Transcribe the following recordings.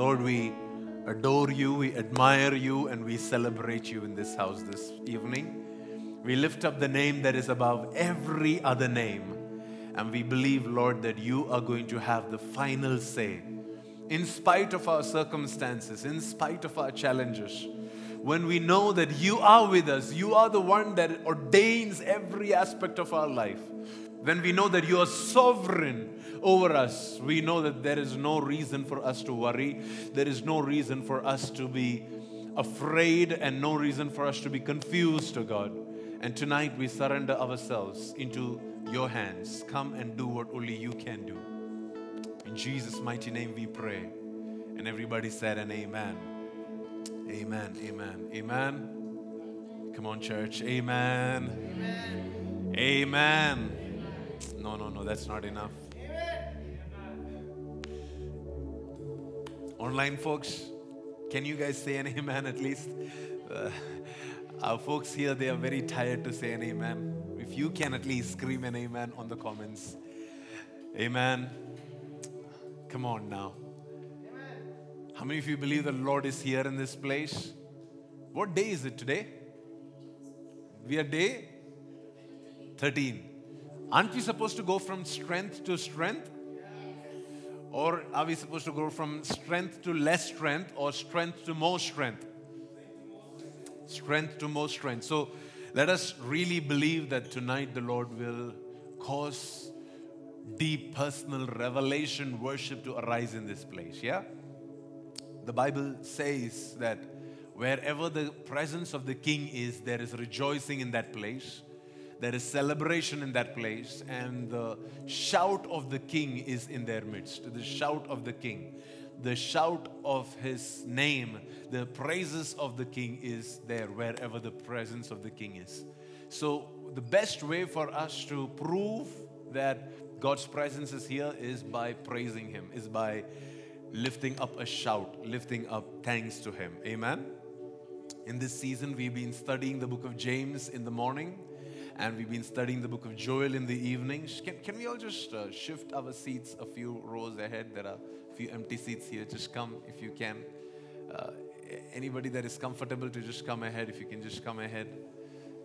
Lord, we adore you, we admire you, and we celebrate you in this house this evening. We lift up the name that is above every other name. And we believe, Lord, that you are going to have the final say. In spite of our circumstances, in spite of our challenges, when we know that you are with us, you are the one that ordains every aspect of our life. When we know that you are sovereign over us, we know that there is no reason for us to worry. There is no reason for us to be afraid and no reason for us to be confused, to God. And tonight we surrender ourselves into your hands. Come and do what only you can do. In Jesus' mighty name we pray. And everybody said an amen. Amen, amen, amen. Come on, church. Amen. Amen. amen. No, no, no, that's not enough. Online folks, can you guys say an amen at least? Uh, our folks here, they are very tired to say an amen. If you can at least scream an amen on the comments. Amen. Come on now. How many of you believe the Lord is here in this place? What day is it today? We are day 13. Aren't we supposed to go from strength to strength? Or are we supposed to go from strength to less strength or strength to more strength? Strength to more strength. So let us really believe that tonight the Lord will cause deep personal revelation worship to arise in this place. Yeah? The Bible says that wherever the presence of the king is, there is rejoicing in that place. There is celebration in that place, and the shout of the king is in their midst. The shout of the king, the shout of his name, the praises of the king is there wherever the presence of the king is. So, the best way for us to prove that God's presence is here is by praising him, is by lifting up a shout, lifting up thanks to him. Amen. In this season, we've been studying the book of James in the morning and we've been studying the book of Joel in the evenings. Can, can we all just uh, shift our seats a few rows ahead? There are a few empty seats here. Just come if you can. Uh, anybody that is comfortable to just come ahead, if you can just come ahead.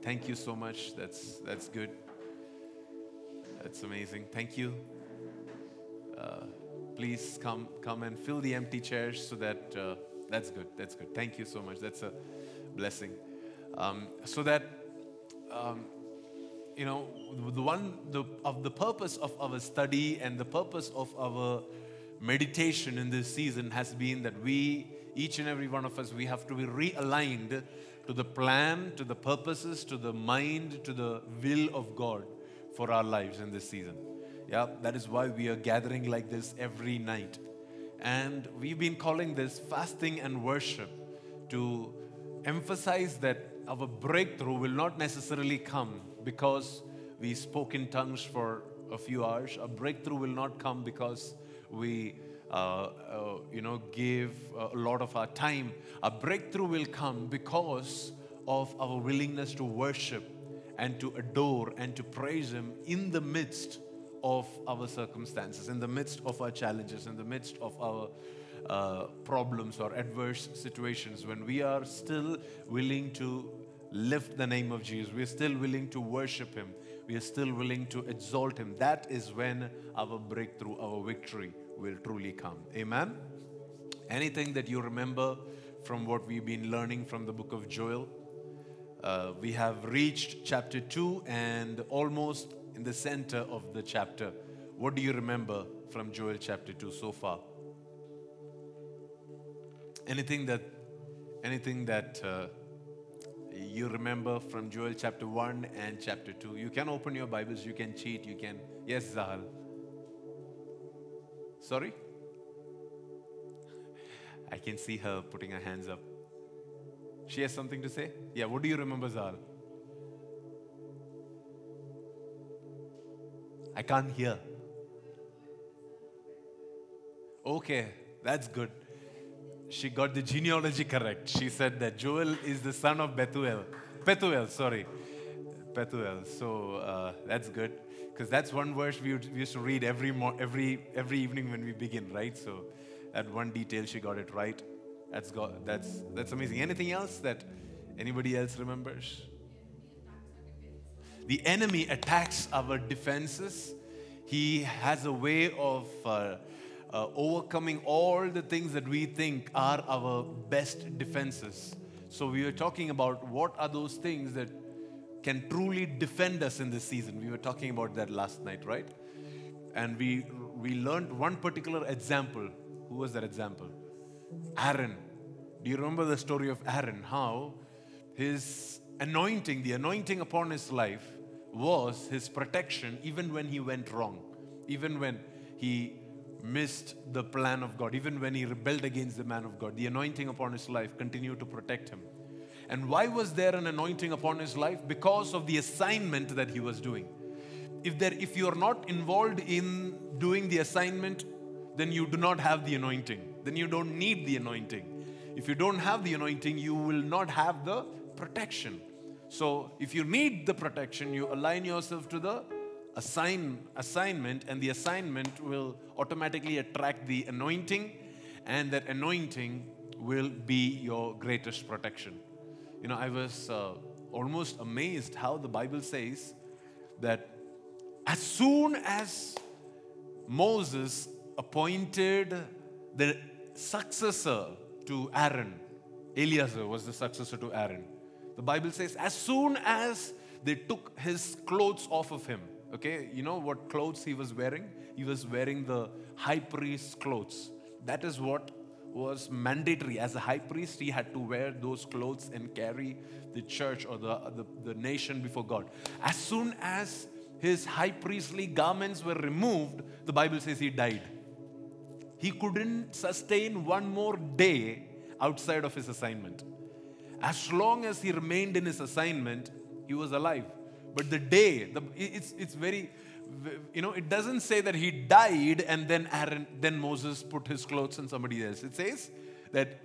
Thank you so much. That's, that's good. That's amazing. Thank you. Uh, please come, come and fill the empty chairs so that uh, that's good. That's good. Thank you so much. That's a blessing. Um, so that um, you know, the one the, of the purpose of our study and the purpose of our meditation in this season has been that we, each and every one of us, we have to be realigned to the plan, to the purposes, to the mind, to the will of God for our lives in this season. Yeah, that is why we are gathering like this every night. And we've been calling this fasting and worship to emphasize that our breakthrough will not necessarily come because we spoke in tongues for a few hours. A breakthrough will not come because we, uh, uh, you know, give a lot of our time. A breakthrough will come because of our willingness to worship and to adore and to praise Him in the midst of our circumstances, in the midst of our challenges, in the midst of our uh, problems or adverse situations, when we are still willing to lift the name of Jesus. We are still willing to worship Him. We are still willing to exalt Him. That is when our breakthrough, our victory will truly come. Amen. Anything that you remember from what we've been learning from the book of Joel? Uh, we have reached chapter 2 and almost in the center of the chapter. What do you remember from Joel chapter 2 so far? Anything that, anything that uh, you remember from Joel chapter 1 and chapter 2. You can open your Bibles, you can cheat, you can. Yes, Zahal. Sorry? I can see her putting her hands up. She has something to say? Yeah, what do you remember, Zahal? I can't hear. Okay, that's good she got the genealogy correct. She said that Joel is the son of Bethuel. Bethuel, sorry. Bethuel. So uh, that's good because that's one verse we, used to read every, mo- every, every evening when we begin, right? So That one detail she got it right. That's got, that's that's amazing. Anything else that anybody else remembers? The enemy attacks our defenses. He has a way of uh, uh, overcoming all the things that we think are our best defenses. So, we were talking about what are those things that can truly defend us in this season. We were talking about that last night, right? And we, we learned one particular example. Who was that example? Aaron. Do you remember the story of Aaron? How his anointing, the anointing upon his life, was his protection even when he went wrong, even when he missed the plan of God, even when he rebelled against the man of God. The anointing upon his life continued to protect him. And why was there an anointing upon his life? Because of the assignment that he was doing. If, there, if you are not involved in doing the assignment, then you do not have the anointing. Then you don't need the anointing. If you don't have the anointing, you will not have the protection. So, if you need the protection, you align yourself to the assign, assignment, and the assignment will automatically attract the anointing, and that anointing will be your greatest protection. You know, I was uh, almost amazed how the Bible says that as soon as Moses appointed the successor to Aaron, Eleazar was the successor to Aaron. The Bible says, as soon as they took his clothes off of him, okay, you know what clothes he was wearing? He was wearing the high priest's clothes. That is what was mandatory. As a high priest, he had to wear those clothes and carry the church or the, the, the nation before God. As soon as his high priestly garments were removed, the Bible says he died. He couldn't sustain one more day outside of his assignment. As long as he remained in his assignment, he was alive. But the day, the, it's, it's very, you know, it doesn't say that he died and then Aaron, then Moses put his clothes on somebody else. It says that,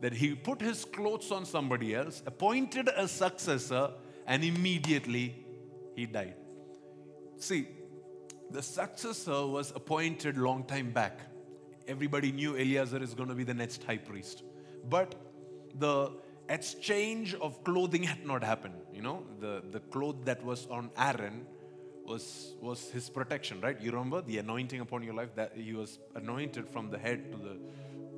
that he put his clothes on somebody else, appointed a successor, and immediately he died. See, the successor was appointed long time back. Everybody knew Eleazar is going to be the next high priest. But the exchange of clothing had not happened. You know, the, the cloth that was on Aaron was, was his protection, right? You remember the anointing upon your life that he was anointed from the head to the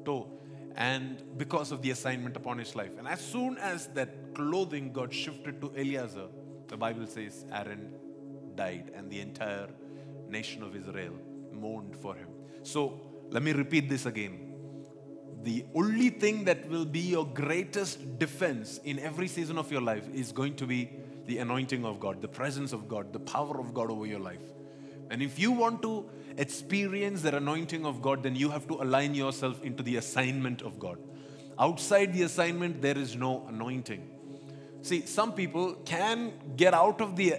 toe. And because of the assignment upon his life. And as soon as that clothing got shifted to Eleazar, the Bible says Aaron died and the entire nation of Israel mourned for him. So let me repeat this again the only thing that will be your greatest defense in every season of your life is going to be the anointing of God, the presence of God, the power of God over your life. And if you want to experience that anointing of God, then you have to align yourself into the assignment of God. Outside the assignment, there is no anointing. See, some people can get out of the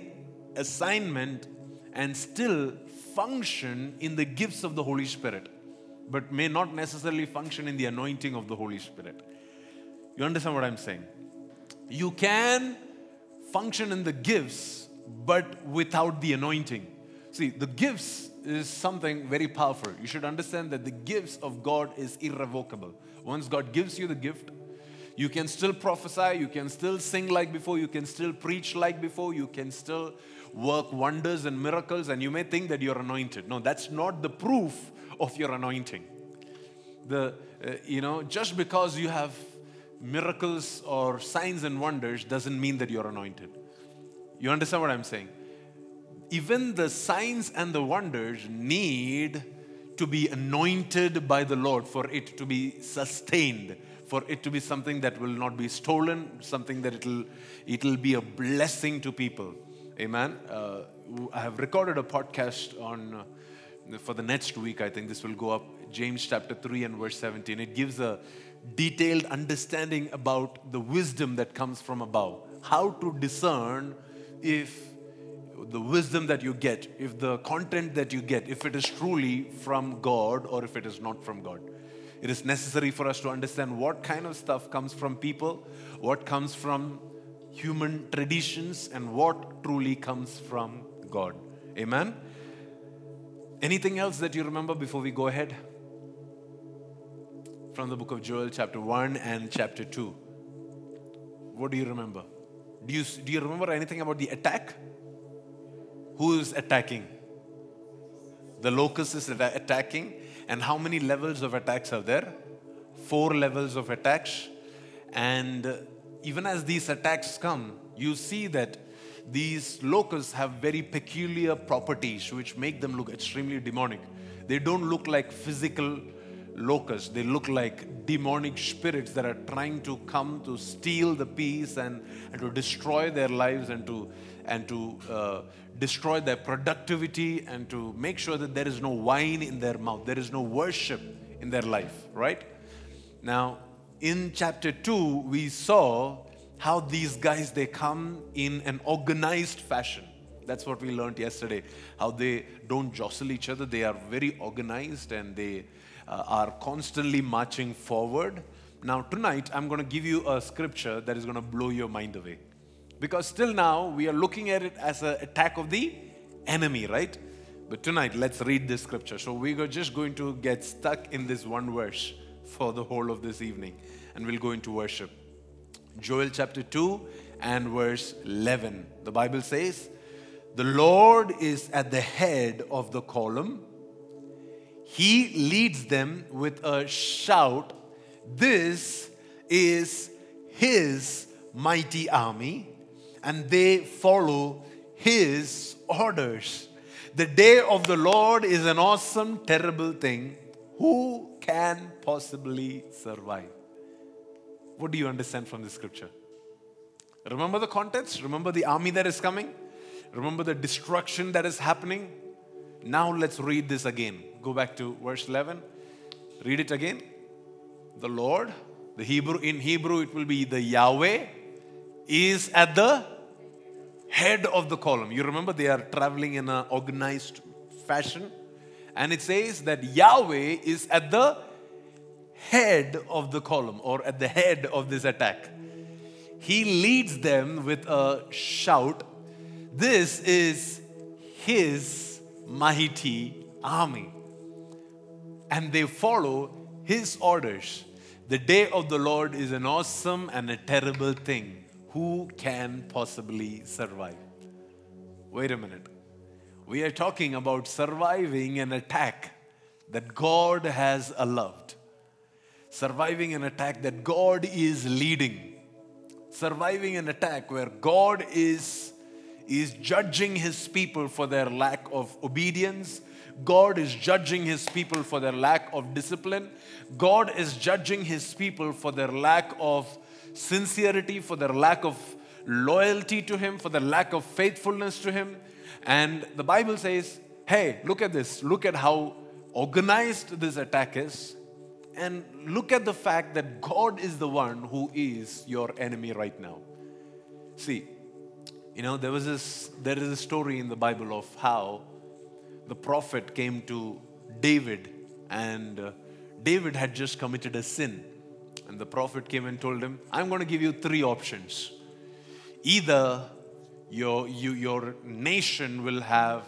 assignment and still function in the gifts of the Holy Spirit but may not necessarily function in the anointing of the Holy Spirit. You understand what I'm saying? You can function in the gifts, but without the anointing. See, the gifts is something very powerful. You should understand that the gifts of God is irrevocable. Once God gives you the gift, you can still prophesy, you can still sing like before, you can still preach like before, you can still work wonders and miracles, and you may think that you're anointed. No, that's not the proof of your anointing. The, uh, you know, just because you have miracles or signs and wonders doesn't mean that you're anointed. You understand what I'm saying? Even the signs and the wonders need to be anointed by the Lord for it to be sustained, for it to be something that will not be stolen, something that it'll, it'll be a blessing to people. Amen. Uh, I have recorded a podcast on. For the next week, I think this will go up, James chapter 3 and verse 17. It gives a detailed understanding about the wisdom that comes from above. How to discern if the wisdom that you get, if the content that you get, if it is truly from God or if it is not from God. It is necessary for us to understand what kind of stuff comes from people, what comes from human traditions, and what truly comes from God. Amen. Anything else that you remember before we go ahead? from the book of Joel, chapter 1 and chapter 2. What do you remember? Do you, do you remember anything about the attack? Who is attacking? The locust is attacking. And how many levels of attacks are there? Four levels of attacks. And even as these attacks come, you see that these locusts have very peculiar properties which make them look extremely demonic. They don't look like physical locusts, they look like demonic spirits that are trying to come to steal the peace and, and to destroy their lives and to, and to uh, destroy their productivity and to make sure that there is no wine in their mouth, there is no worship in their life, right? Now, in chapter 2, we saw how these guys they come in an organized fashion. That's what we learned yesterday how they don't jostle each other. They are very organized and they uh, are constantly marching forward. Now tonight i'm going to give you a scripture that is going to blow your mind away. Because still now we are looking at it as an attack of the enemy right? But tonight let's read this scripture. So we're just going to get stuck in this one verse for the whole of this evening and we'll go into worship Joel chapter 2 and verse 11. The Bible says, The Lord is at the head of the column. He leads them with a shout. This is His mighty army, and they follow His orders. The day of the Lord is an awesome, terrible thing. Who can possibly survive? What do you understand from this scripture? Remember the context? Remember the army that is coming? Remember the destruction that is happening? Now let's read this again. Go back to verse 11. Read it again. The Lord, the Hebrew, in Hebrew it will be the Yahweh, is at the head of the column. You remember they are traveling in an organized fashion. And it says that Yahweh is at the head of the column or at the head of this attack. He leads them with a shout. This is his mighty army. And they follow his orders. The day of the Lord is an awesome and a terrible thing. Who can possibly survive? Wait a minute. We are talking about surviving an attack that God has allowed surviving an attack that God is leading, surviving an attack where God is, is judging his people for their lack of obedience. God is judging his people for their lack of discipline. God is judging his people for their lack of sincerity, for their lack of loyalty to him, for their lack of faithfulness to him. And the Bible says, hey, look at this. Look at how organized this attack is and look at the fact that God is the one who is your enemy right now. See, you know, there was this, there is a story in the Bible of how the prophet came to David and uh, David had just committed a sin. And the prophet came and told him, I'm going to give you three options. Either your, you, your nation will have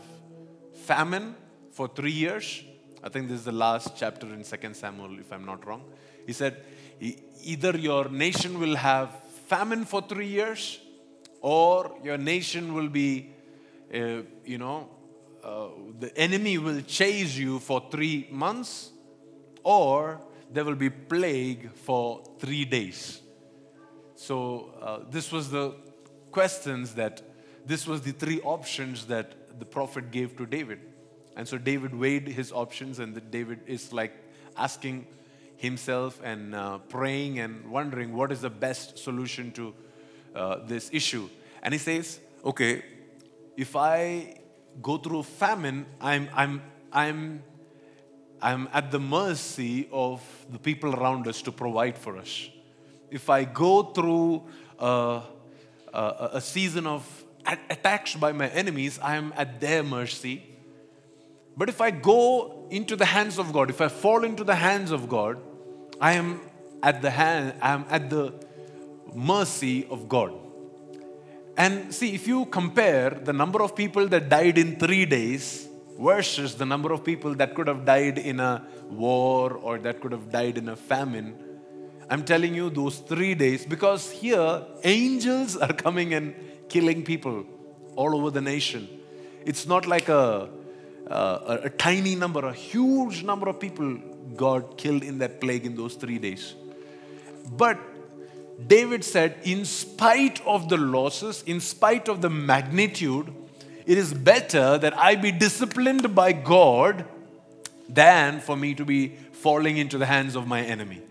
famine for three years, I think this is the last chapter in 2 Samuel, if I'm not wrong. He said, either your nation will have famine for three years, or your nation will be, uh, you know, uh, the enemy will chase you for three months, or there will be plague for three days. So, uh, this was the questions that, this was the three options that the prophet gave to David. And so David weighed his options, and David is like asking himself and uh, praying and wondering what is the best solution to uh, this issue. And he says, okay, if I go through famine, I'm, I'm, I'm, I'm at the mercy of the people around us to provide for us. If I go through uh, a, a season of attacks by my enemies, I am at their mercy. But if I go into the hands of God, if I fall into the hands of God, I am at the hand, I am at the mercy of God. And see, if you compare the number of people that died in three days versus the number of people that could have died in a war or that could have died in a famine. I'm telling you, those three days, because here angels are coming and killing people all over the nation. It's not like a, Uh, a, a tiny number, a huge number of people got killed in that plague in those three days. But David said, in spite of the losses, in spite of the magnitude, it is better that I be disciplined by God than for me to be falling into the hands of my enemy.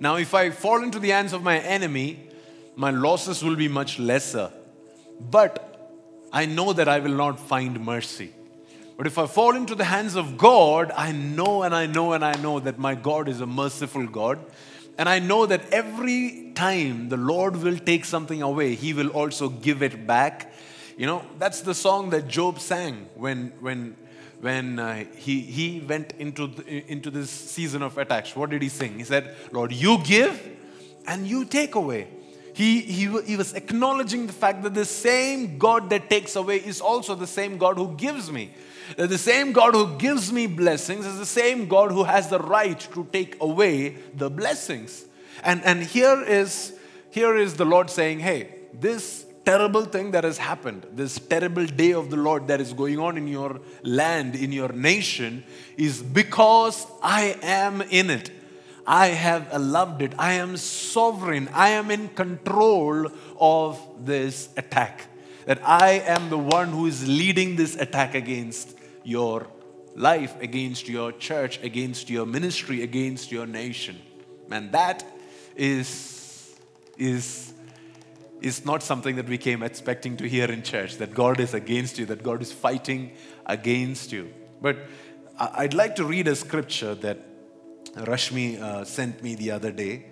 Now, if I fall into the hands of my enemy, my losses will be much lesser. But I know that I will not find mercy. But if I fall into the hands of God, I know and I know and I know that my God is a merciful God. And I know that every time the Lord will take something away, He will also give it back. You know, that's the song that Job sang when, when, when uh, he, he went into, the, into this season of attacks. What did he sing? He said, Lord, you give and you take away. He, he, he was acknowledging the fact that the same God that takes away is also the same God who gives me. That the same God who gives me blessings is the same God who has the right to take away the blessings. And, and here, is, here is the Lord saying, hey, this terrible thing that has happened, this terrible day of the Lord that is going on in your land, in your nation, is because I am in it. I have loved it. I am sovereign. I am in control of this attack. That I am the one who is leading this attack against your life, against your church, against your ministry, against your nation. And that is, is, is not something that we came expecting to hear in church that God is against you, that God is fighting against you. But I'd like to read a scripture that Rashmi uh, sent me the other day,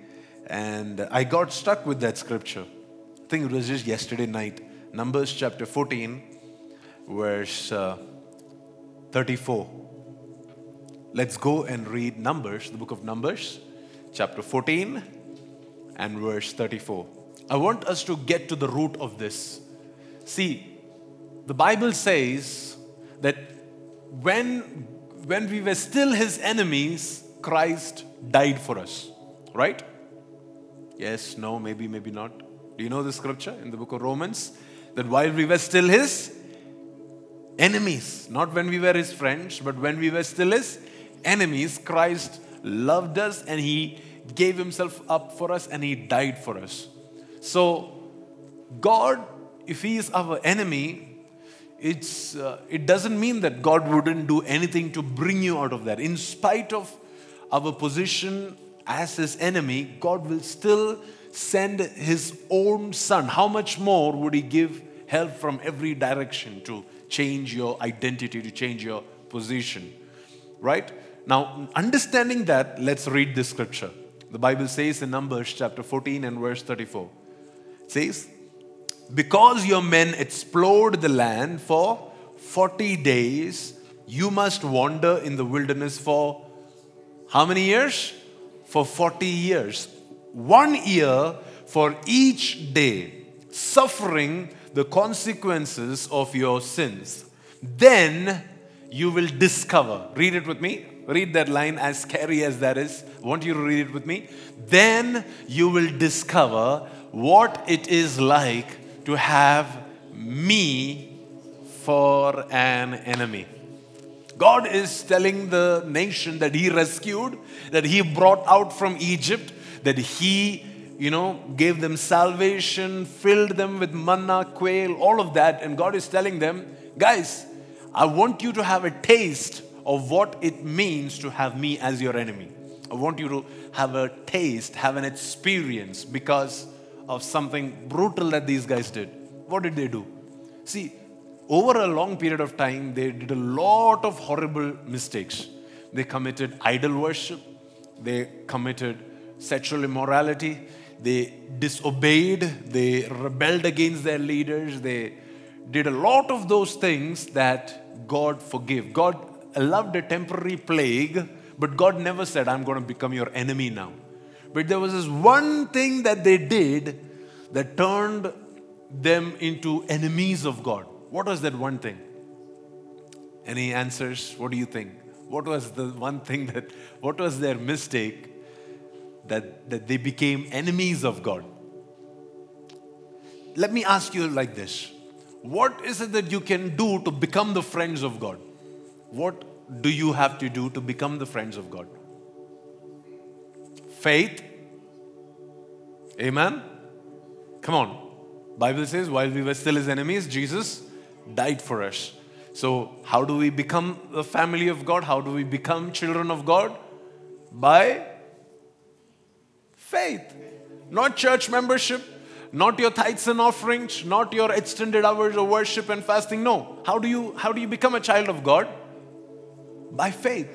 and I got stuck with that scripture. I think it was just yesterday night. Numbers chapter 14, verse uh, 34. Let's go and read Numbers, the book of Numbers, chapter 14 and verse 34. I want us to get to the root of this. See, the Bible says that when, when we were still his enemies, Christ died for us, right? Yes, no, maybe, maybe not. Do you know the scripture in the book of Romans? That while we were still his enemies, not when we were his friends, but when we were still his enemies, Christ loved us and he gave himself up for us and he died for us. So, God, if he is our enemy, it's, uh, it doesn't mean that God wouldn't do anything to bring you out of that. In spite of our position as his enemy, God will still send his own son. How much more would he give help from every direction to change your identity, to change your position? Right? Now, understanding that, let's read this scripture. The Bible says in Numbers chapter 14 and verse 34. It says, Because your men explored the land for 40 days, you must wander in the wilderness for how many years? For 40 years. One year for each day, suffering the consequences of your sins. Then you will discover. Read it with me. Read that line as scary as that is. I want you to read it with me. Then you will discover what it is like to have me for an enemy. God is telling the nation that He rescued, that He brought out from Egypt, that He, you know, gave them salvation, filled them with manna, quail, all of that. And God is telling them, guys, I want you to have a taste of what it means to have me as your enemy. I want you to have a taste, have an experience because of something brutal that these guys did. What did they do? See, over a long period of time, they did a lot of horrible mistakes. They committed idol worship, they committed sexual immorality, they disobeyed, they rebelled against their leaders, they did a lot of those things that God forgave. God allowed a temporary plague, but God never said, I'm going to become your enemy now. But there was this one thing that they did that turned them into enemies of God. What was that one thing? Any answers? What do you think? What was the one thing that, what was their mistake that, that they became enemies of God? Let me ask you like this What is it that you can do to become the friends of God? What do you have to do to become the friends of God? Faith. Amen. Come on. Bible says while we were still his enemies, Jesus died for us. So, how do we become the family of God? How do we become children of God? By faith. Not church membership, not your tithes and offerings, not your extended hours of worship and fasting. No. How do you how do you become a child of God? By faith.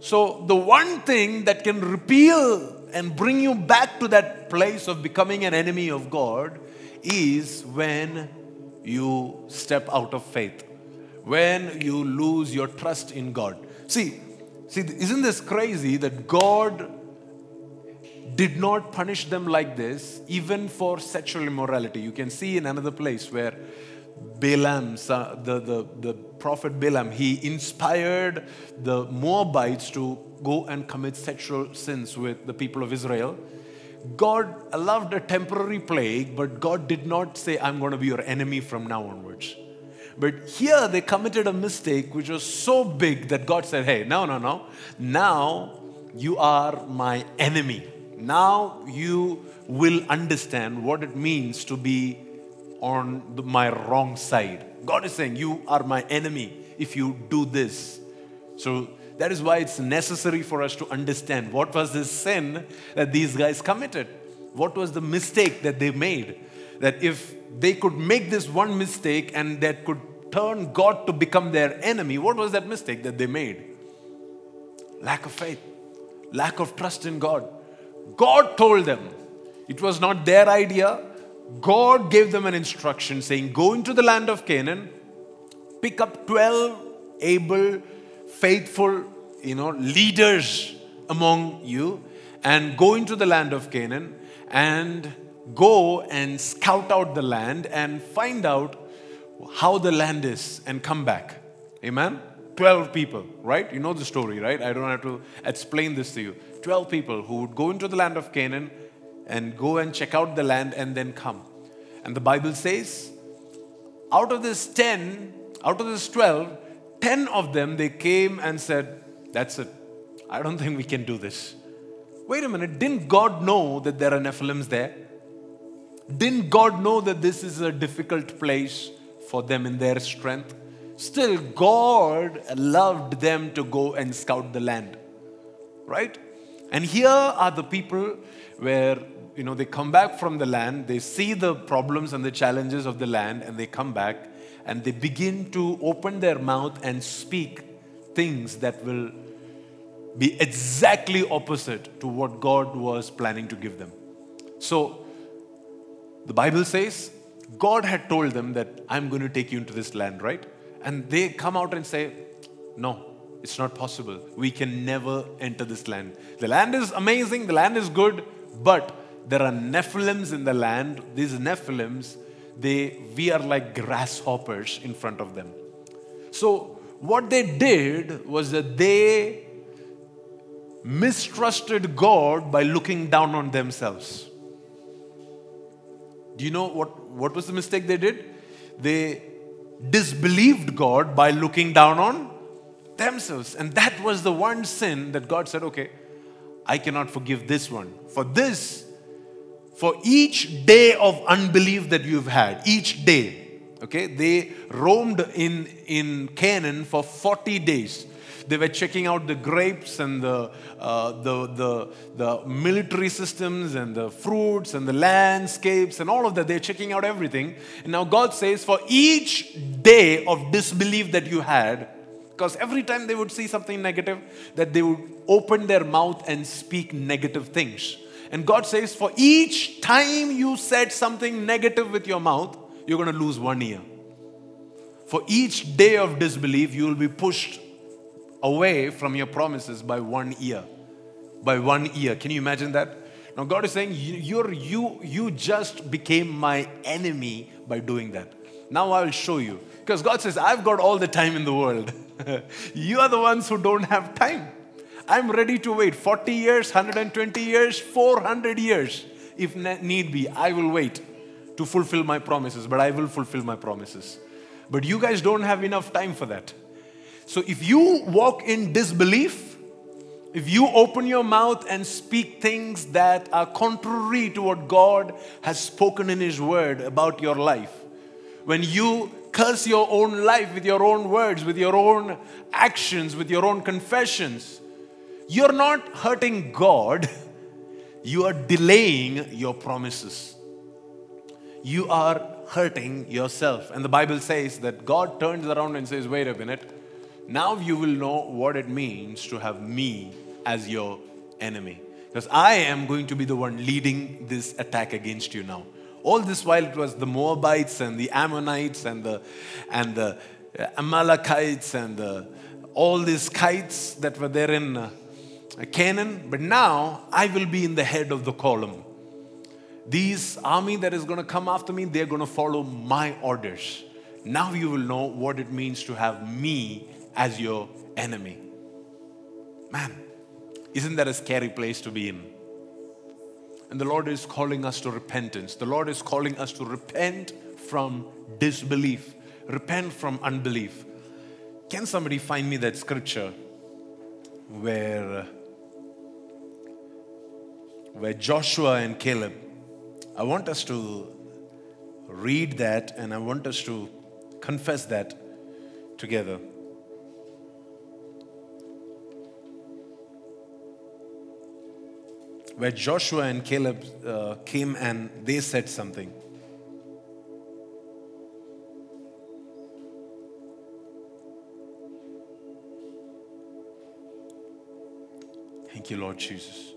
So, the one thing that can repeal and bring you back to that place of becoming an enemy of God is when you step out of faith, when you lose your trust in God. See, see, isn't this crazy that God did not punish them like this, even for sexual immorality? You can see in another place where Balaam, the, the, the prophet Balaam, he inspired the Moabites to go and commit sexual sins with the people of Israel. God allowed a temporary plague, but God did not say, I'm going to be your enemy from now onwards. But here they committed a mistake which was so big that God said, Hey, no, no, no. Now you are my enemy. Now you will understand what it means to be on my wrong side. God is saying, You are my enemy if you do this. So that is why it's necessary for us to understand what was the sin that these guys committed. What was the mistake that they made? That if they could make this one mistake and that could turn God to become their enemy, what was that mistake that they made? Lack of faith, lack of trust in God. God told them, it was not their idea. God gave them an instruction saying, Go into the land of Canaan, pick up 12 able faithful, you know, leaders among you and go into the land of Canaan and go and scout out the land and find out how the land is and come back. Amen? 12 people, right? You know the story, right? I don't have to explain this to you. 12 people who would go into the land of Canaan and go and check out the land and then come. And the Bible says, out of this 10, out of this 12, 10 of them, they came and said, That's it. I don't think we can do this. Wait a minute. Didn't God know that there are Nephilims there? Didn't God know that this is a difficult place for them in their strength? Still, God loved them to go and scout the land. Right? And here are the people where you know they come back from the land, they see the problems and the challenges of the land, and they come back and they begin to open their mouth and speak things that will be exactly opposite to what God was planning to give them. So, the Bible says God had told them that I'm going to take you into this land, right? And they come out and say, No, it's not possible. We can never enter this land. The land is amazing, the land is good, but there are Nephilims in the land. These Nephilims they we are like grasshoppers in front of them so what they did was that they mistrusted god by looking down on themselves do you know what what was the mistake they did they disbelieved god by looking down on themselves and that was the one sin that god said okay i cannot forgive this one for this for each day of unbelief that you've had, each day, okay, they roamed in, in Canaan for 40 days. They were checking out the grapes and the, uh, the, the, the military systems and the fruits and the landscapes and all of that. They're checking out everything. And now God says, for each day of disbelief that you had, because every time they would see something negative, that they would open their mouth and speak negative things. And God says, for each time you said something negative with your mouth, you're going to lose one ear. For each day of disbelief, you will be pushed away from your promises by one ear. By one ear. Can you imagine that? Now, God is saying, you're, you, you just became my enemy by doing that. Now I'll show you. Because God says, I've got all the time in the world. you are the ones who don't have time. I'm ready to wait 40 years, 120 years, 400 years. If need be, I will wait to fulfill my promises, but I will fulfill my promises. But you guys don't have enough time for that. So if you walk in disbelief, if you open your mouth and speak things that are contrary to what God has spoken in His Word about your life, when you curse your own life with your own words, with your own actions, with your own confessions, you're not hurting God, you are delaying your promises. You are hurting yourself. And the Bible says that God turns around and says, Wait a minute, now you will know what it means to have me as your enemy. Because I am going to be the one leading this attack against you now. All this while it was the Moabites and the Ammonites and the, and the Amalekites and the, all these kites that were there in uh, Canaan. But now I will be in the head of the column. These army that is going to come after me, they're going to follow my orders. Now you will know what it means to have me as your enemy. Man, isn't that a scary place to be in? And the Lord is calling us to repentance. The Lord is calling us to repent from disbelief, repent from unbelief. Can somebody find me that scripture where, where Joshua and Caleb? I want us to read that and I want us to confess that together. Where Joshua and Caleb uh, came and they said something. Thank you, Lord Jesus.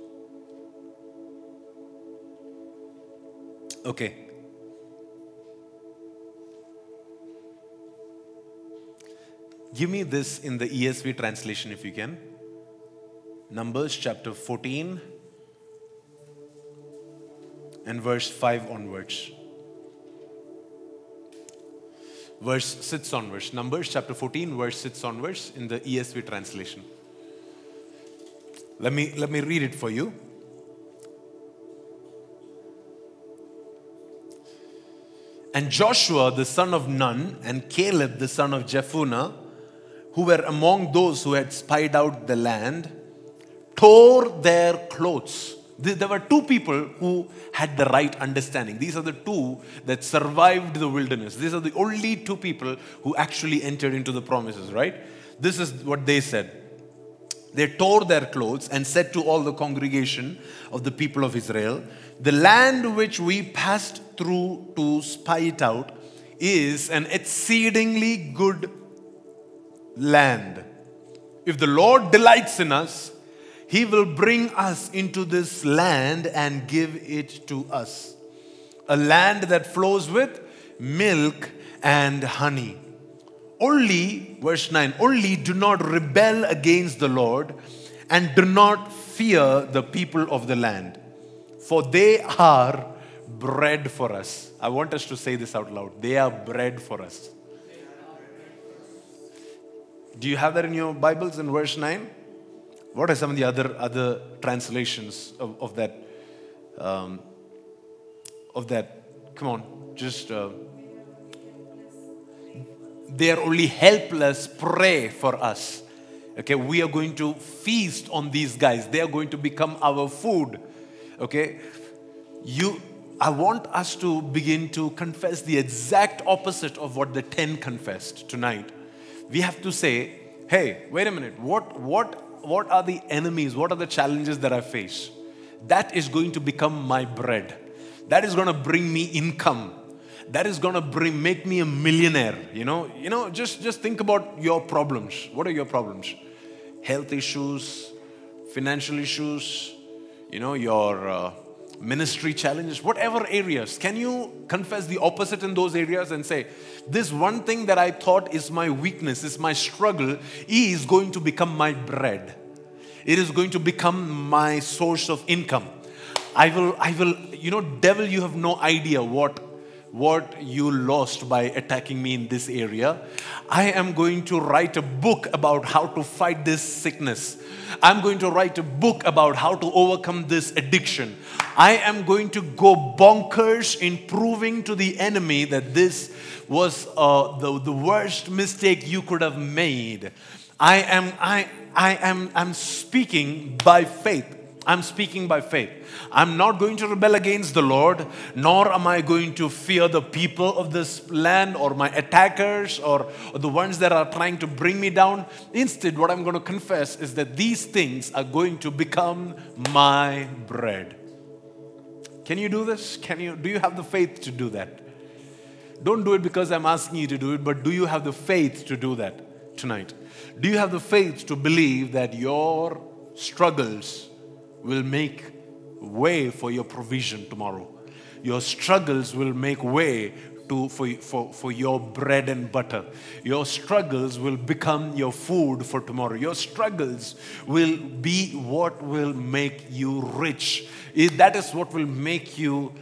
Okay. Give me this in the ESV translation if you can. Numbers chapter 14 and verse 5 onwards. Verse 6 onwards. Numbers chapter 14, verse 6 onwards in the ESV translation. Let me, let me read it for you. And Joshua the son of Nun and Caleb the son of Jephunneh, who were among those who had spied out the land, tore their clothes there were two people who had the right understanding. These are the two that survived the wilderness. These are the only two people who actually entered into the promises, right? This is what they said. They tore their clothes and said to all the congregation of the people of Israel, The land which we passed through to spy it out is an exceedingly good land. If the Lord delights in us, he will bring us into this land and give it to us. A land that flows with milk and honey. Only, verse 9, only do not rebel against the Lord and do not fear the people of the land, for they are bread for us. I want us to say this out loud. They are bread for us. Do you have that in your Bibles in verse 9? What are some of the other, other translations of, of that? Um, of that, come on, just. Uh, they are only helpless prey for us. Okay, we are going to feast on these guys. They are going to become our food. Okay, you. I want us to begin to confess the exact opposite of what the ten confessed tonight. We have to say, "Hey, wait a minute. What what what are the enemies? What are the challenges that I face? That is going to become my bread. That is going to bring me income. That is going to bring make me a millionaire. You know, you know. Just just think about your problems. What are your problems? Health issues, financial issues. You know, your uh, ministry challenges, whatever areas. Can you confess the opposite in those areas and say, This one thing that I thought is my weakness, is my struggle, is going to become my bread. It is going to become my source of income. I will, I will, you know, devil, you have no idea what what you lost by attacking me in this area. I am going to write a book about how to fight this sickness. I'm going to write a book about how to overcome this addiction. I am going to go bonkers in proving to the enemy that this was uh, the, the worst mistake you could have made. I am, I, I am I'm speaking by faith. I'm speaking by faith. I'm not going to rebel against the Lord, nor am I going to fear the people of this land or my attackers or, the ones that are trying to bring me down. Instead, what I'm going to confess is that these things are going to become my bread. Can you do this? Can you do you have the faith to do that? Don't do it because I'm asking you to do it, but do you have the faith to do that tonight? Do you have the faith to believe that your struggles will make way for your provision tomorrow. Your struggles will make way to, for, for, for your bread and butter. Your struggles will become your food for tomorrow. Your struggles will be what will make you rich. That is what will make you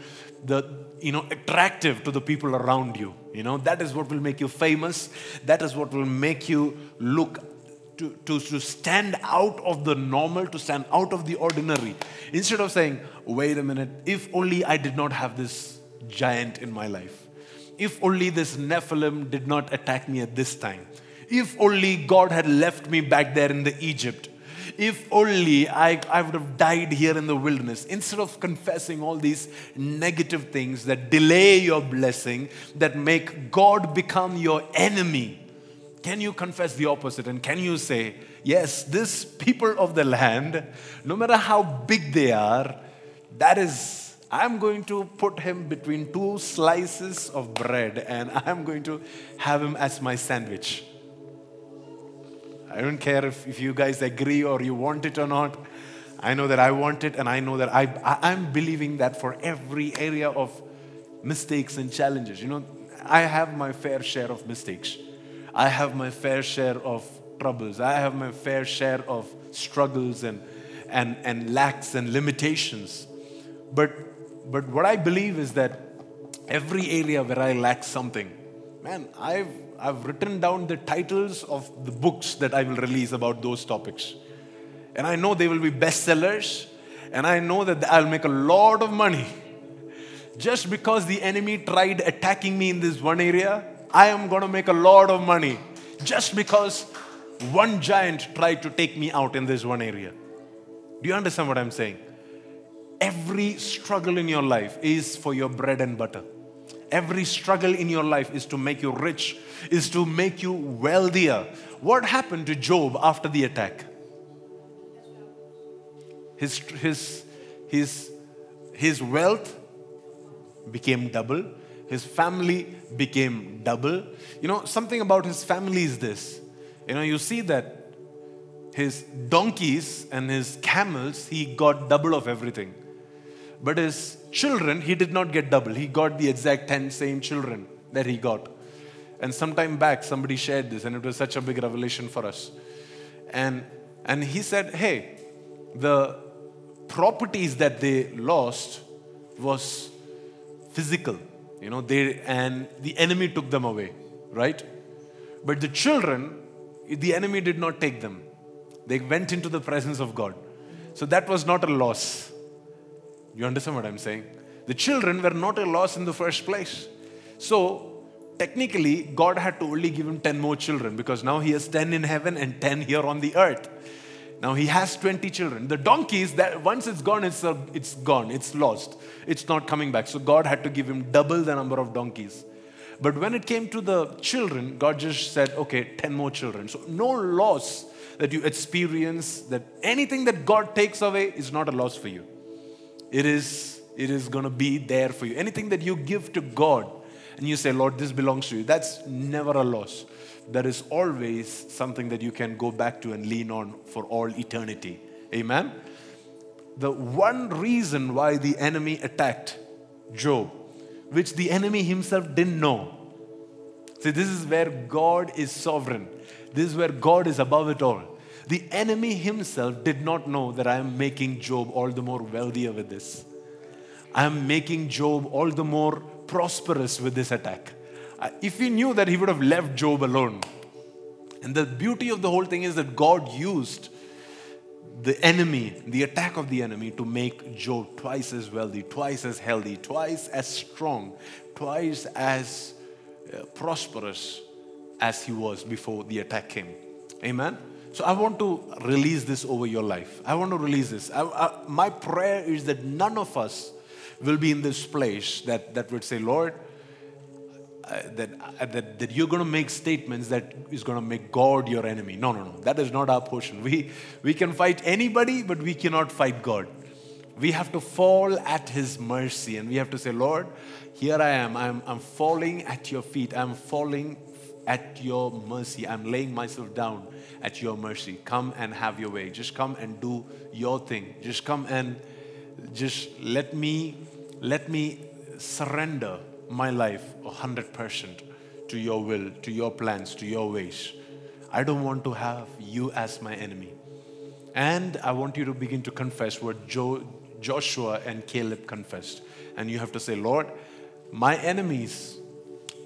the you know attractive to the people around you you know that is what will make you famous that is what will make you look to, to, to stand out of the normal, to stand out of the ordinary. Instead of saying, wait a minute, if only I did not have this giant in my life. If only this Nephilim did not attack me at this time. If only God had left me back there in the Egypt. If only I, I would have died here in the wilderness. Instead of confessing all these negative things that delay your blessing, that make God become your enemy can you confess the opposite? And can you say, yes, this people of the land, no matter how big they are, that is, I'm going to put him between two slices of bread and I'm going to have him as my sandwich. I don't care if, if you guys agree or you want it or not. I know that I want it, and I know that I, I, I'm believing that for every area of mistakes and challenges. You know, I have my fair share of mistakes. I have my fair share of troubles. I have my fair share of struggles and, and, and lacks and limitations. But, but what I believe is that every area where I lack something, man, I've, I've written down the titles of the books that I will release about those topics. And I know they will be bestsellers, and I know that I'll make a lot of money. Just because the enemy tried attacking me in this one area, I am going to make a lot of money just because one giant tried to take me out in this one area. Do you understand what I'm saying? Every struggle in your life is for your bread and butter. Every struggle in your life is to make you rich, is to make you wealthier. What happened to Job after the attack? His, his, his, his wealth became double, his family became double. You know, something about his family is this. You know, you see that his donkeys and his camels, he got double of everything. But his children, he did not get double. He got the exact 10 same children that he got. And some time back, somebody shared this, and it was such a big revelation for us. And, and he said, hey, the properties that they lost was physical you know, they, and the enemy took them away, right? But the children, the enemy did not take them. They went into the presence of God. So that was not a loss. You understand what I'm saying? The children were not a loss in the first place. So technically, God had to only give him 10 more children because now he has 10 in heaven and 10 here on the earth. Now he has 20 children. The donkeys, that once it's gone, it's, uh, it's gone, it's lost. It's not coming back. So God had to give him double the number of donkeys. But when it came to the children, God just said, okay, 10 more children. So no loss that you experience, that anything that God takes away is not a loss for you. It is, it is going to be there for you. Anything that you give to God and you say, Lord, this belongs to you, that's never a loss there is always something that you can go back to and lean on for all eternity. Amen? The one reason why the enemy attacked Job, which the enemy himself didn't know. See, this is where God is sovereign. This is where God is above it all. The enemy himself did not know that I am making Job all the more wealthier with this. I am making Job all the more prosperous with this attack. Uh, if he knew that he would have left Job alone. And the beauty of the whole thing is that God used the enemy, the attack of the enemy, to make Job twice as wealthy, twice as healthy, twice as strong, twice as uh, prosperous as he was before the attack came. Amen. So I want to release this over your life. I want to release this. I, I, my prayer is that none of us will be in this place that, that would say, Lord, uh, that, uh, that, that you're going to make statements that is going to make God your enemy. No, no, no. That is not our portion. We, we can fight anybody, but we cannot fight God. We have to fall at His mercy and we have to say, Lord, here I am. I'm, I'm falling at your feet. I'm falling at your mercy. I'm laying myself down at your mercy. Come and have your way. Just come and do your thing. Just come and just let me let me surrender my life 100% to your will, to your plans, to your ways. I don't want to have you as my enemy. And I want you to begin to confess what jo- Joshua and Caleb confessed. And you have to say, Lord, my enemies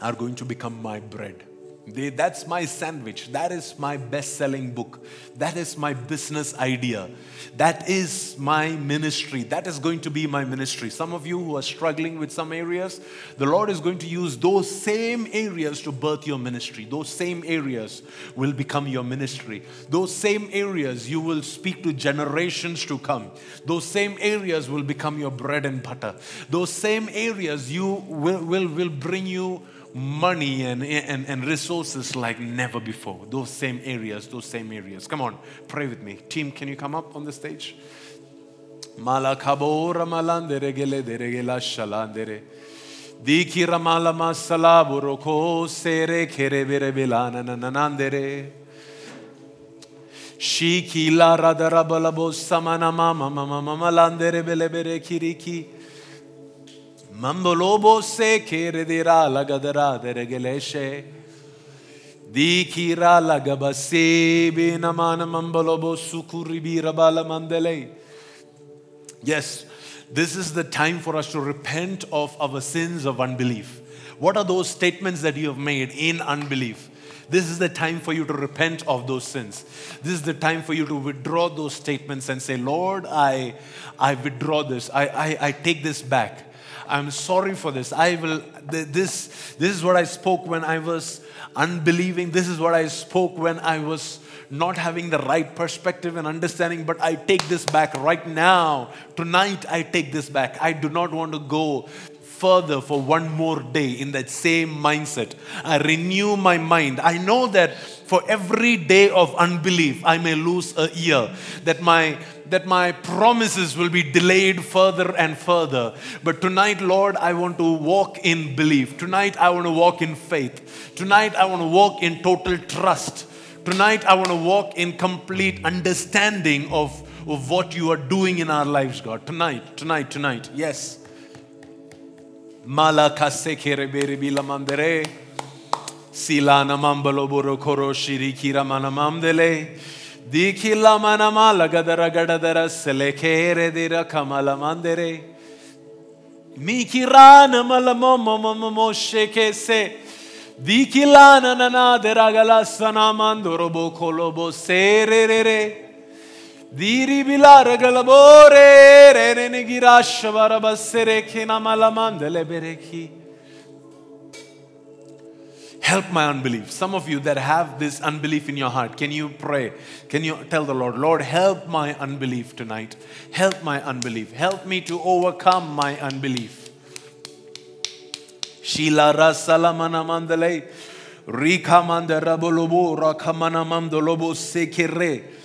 are going to become my bread. That's my sandwich. That is my best selling book. That is my business idea. That is my ministry. That is going to be my ministry. Some of you who are struggling with some areas, the Lord is going to use those same areas to birth your ministry. Those same areas will become your ministry. Those same areas you will speak to generations to come. Those same areas will become your bread and butter. Those same areas you will, will, will bring you money and, and, and resources like never before. Those same areas, those same areas. Come on, pray with me. Team, can you come up on the stage? Malakabora shalandere. Shiki la mama mama mama landere kiriki. Mambolobo se kere dira la gadara dere geleshe. Dikira la gabase mandele. Yes, this is the time for us to repent of our sins of unbelief. What are those statements that you have made in unbelief? This is the time for you to repent of those sins. This is the time for you to withdraw those statements and say, Lord, I, I withdraw this. I, I, I take this back. I'm sorry for this. I will, this, this is what I spoke when I was unbelieving. This is what I spoke when I was not having the right perspective and understanding, but I take this back right now. Tonight, I take this back. I do not want to go further for one more day in that same mindset. I renew my mind. I know that for every day of unbelief, I may lose a year, that my that my promises will be delayed further and further. But tonight, Lord, I want to walk in belief. Tonight, I want to walk in faith. Tonight, I want to walk in total trust. Tonight, I want to walk in complete understanding of, of what you are doing in our lives, God. Tonight, tonight, tonight. Yes. Malakasekereberebilamandere. Silana mambalo boro koro shirikira manamamdele. Dikila manamala gadara gadadara selekere dira kamala mandere. Mikirana malamomomomo shekese. Help my unbelief. Some of you that have this unbelief in your heart, can you pray? Can you tell the Lord, Lord, help my unbelief tonight? Help my unbelief. Help me to overcome my unbelief. Shila rasalamana mandale. Rika mandara bolobo rakamana mandolobo sekere.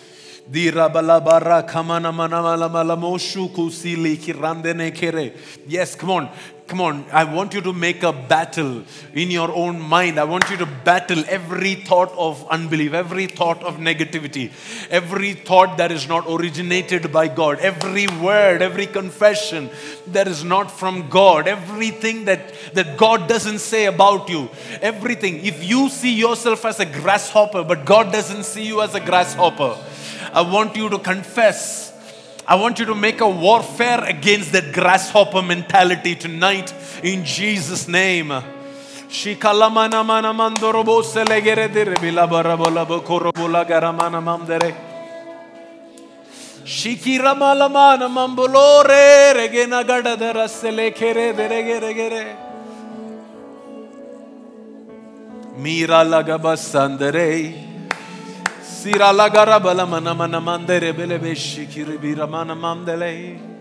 Yes, come on. Come on, I want you to make a battle in your own mind. I want you to battle every thought of unbelief, every thought of negativity, every thought that is not originated by God, every word, every confession that is not from God, everything that, that God doesn't say about you, everything. If you see yourself as a grasshopper, but God doesn't see you as a grasshopper, I want you to confess I want you to make a warfare against that grasshopper mentality tonight in Jesus' name. Shikalamana mana mandorobo selegere dire bilabarabola bokorobola garamana mamdere. Shikira malamana mambolore regena. Sira la garabala mana mana mandere bele beşikiri bir mana mandeley.